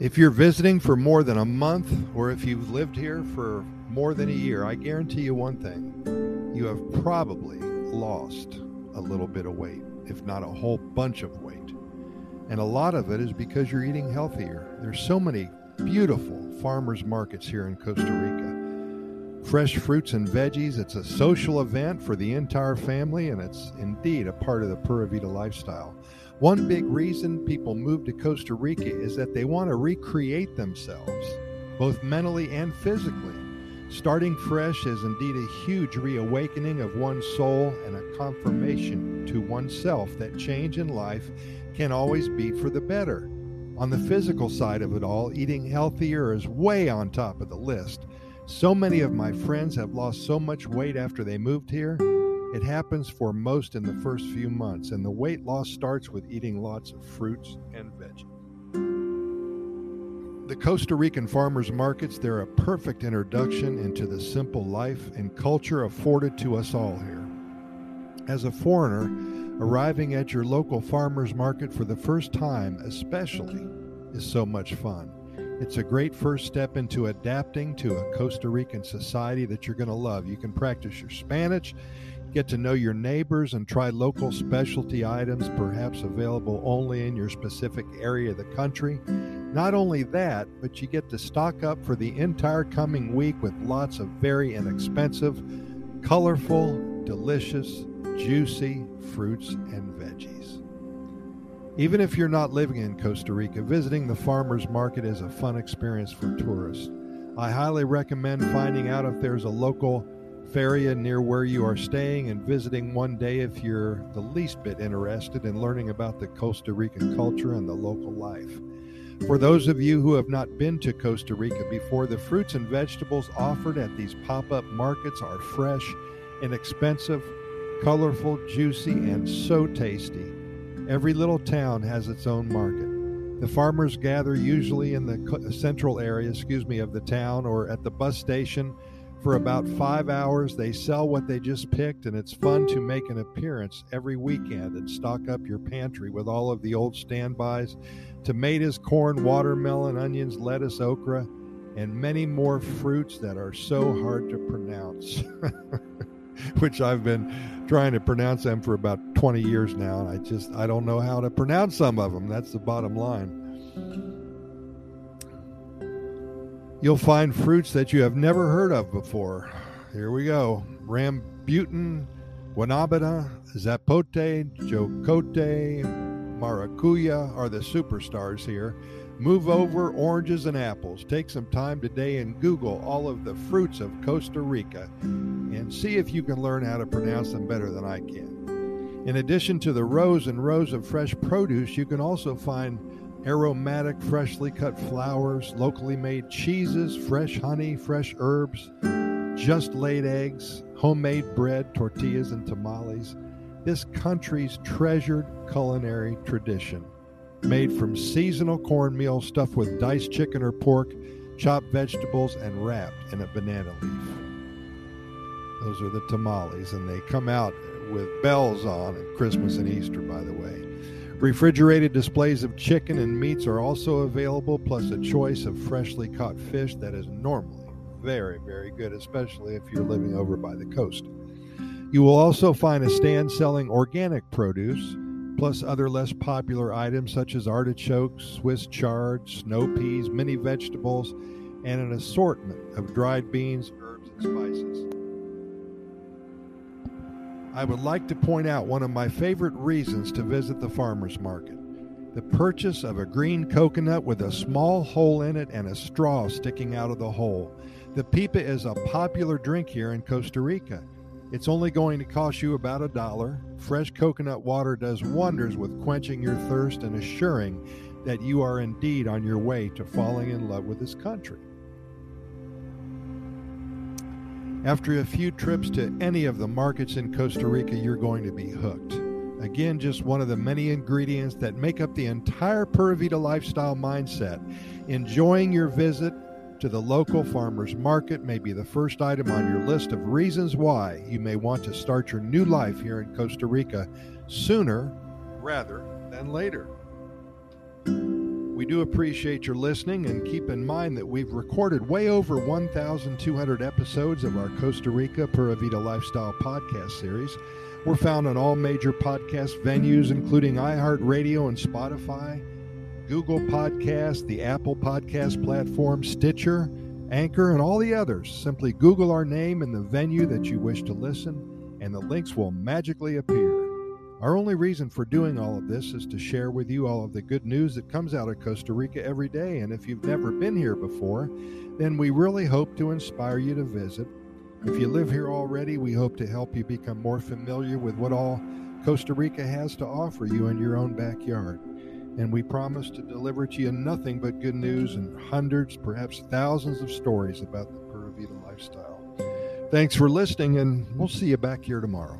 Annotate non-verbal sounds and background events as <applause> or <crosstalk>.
If you're visiting for more than a month, or if you've lived here for more than a year, I guarantee you one thing you have probably lost a little bit of weight, if not a whole bunch of weight. And a lot of it is because you're eating healthier. There's so many beautiful farmers markets here in Costa Rica. Fresh fruits and veggies. It's a social event for the entire family, and it's indeed a part of the Pura Vida lifestyle. One big reason people move to Costa Rica is that they want to recreate themselves, both mentally and physically. Starting fresh is indeed a huge reawakening of one's soul and a confirmation to oneself that change in life can always be for the better. On the physical side of it all, eating healthier is way on top of the list. So many of my friends have lost so much weight after they moved here. It happens for most in the first few months, and the weight loss starts with eating lots of fruits and veggies. The Costa Rican farmers markets, they're a perfect introduction into the simple life and culture afforded to us all here. As a foreigner, Arriving at your local farmer's market for the first time, especially, is so much fun. It's a great first step into adapting to a Costa Rican society that you're going to love. You can practice your Spanish, get to know your neighbors, and try local specialty items, perhaps available only in your specific area of the country. Not only that, but you get to stock up for the entire coming week with lots of very inexpensive, colorful, delicious, juicy fruits and veggies. Even if you're not living in Costa Rica, visiting the farmer's market is a fun experience for tourists. I highly recommend finding out if there's a local feria near where you are staying and visiting one day if you're the least bit interested in learning about the Costa Rican culture and the local life. For those of you who have not been to Costa Rica before, the fruits and vegetables offered at these pop up markets are fresh, inexpensive, colorful, juicy, and so tasty. Every little town has its own market. The farmers gather usually in the central area, excuse me, of the town or at the bus station for about five hours. They sell what they just picked, and it's fun to make an appearance every weekend and stock up your pantry with all of the old standbys tomatoes, corn, watermelon, onions, lettuce, okra, and many more fruits that are so hard to pronounce. <laughs> which I've been trying to pronounce them for about 20 years now. And I just, I don't know how to pronounce some of them. That's the bottom line. You'll find fruits that you have never heard of before. Here we go rambutan, guanabana, zapote, jocote, maracuya are the superstars here. Move over oranges and apples. Take some time today and Google all of the fruits of Costa Rica and see if you can learn how to pronounce them better than I can. In addition to the rows and rows of fresh produce, you can also find aromatic, freshly cut flowers, locally made cheeses, fresh honey, fresh herbs, just laid eggs, homemade bread, tortillas, and tamales. This country's treasured culinary tradition made from seasonal cornmeal stuffed with diced chicken or pork, chopped vegetables, and wrapped in a banana leaf. Those are the tamales, and they come out with bells on at Christmas and Easter, by the way. Refrigerated displays of chicken and meats are also available, plus a choice of freshly caught fish that is normally very, very good, especially if you're living over by the coast. You will also find a stand selling organic produce plus other less popular items such as artichokes, Swiss chard, snow peas, mini vegetables, and an assortment of dried beans, herbs, and spices. I would like to point out one of my favorite reasons to visit the farmer's market the purchase of a green coconut with a small hole in it and a straw sticking out of the hole. The pipa is a popular drink here in Costa Rica. It's only going to cost you about a dollar. Fresh coconut water does wonders with quenching your thirst and assuring that you are indeed on your way to falling in love with this country. After a few trips to any of the markets in Costa Rica, you're going to be hooked. Again, just one of the many ingredients that make up the entire Pura Vida lifestyle mindset. Enjoying your visit to the local farmer's market may be the first item on your list of reasons why you may want to start your new life here in Costa Rica sooner rather than later. We do appreciate your listening and keep in mind that we've recorded way over 1,200 episodes of our Costa Rica Pura Vida Lifestyle podcast series. We're found on all major podcast venues, including iHeartRadio and Spotify, Google Podcast, the Apple Podcast platform, Stitcher, Anchor, and all the others. Simply Google our name and the venue that you wish to listen, and the links will magically appear. Our only reason for doing all of this is to share with you all of the good news that comes out of Costa Rica every day. And if you've never been here before, then we really hope to inspire you to visit. If you live here already, we hope to help you become more familiar with what all Costa Rica has to offer you in your own backyard. And we promise to deliver to you nothing but good news and hundreds, perhaps thousands of stories about the Pura Vida lifestyle. Thanks for listening, and we'll see you back here tomorrow.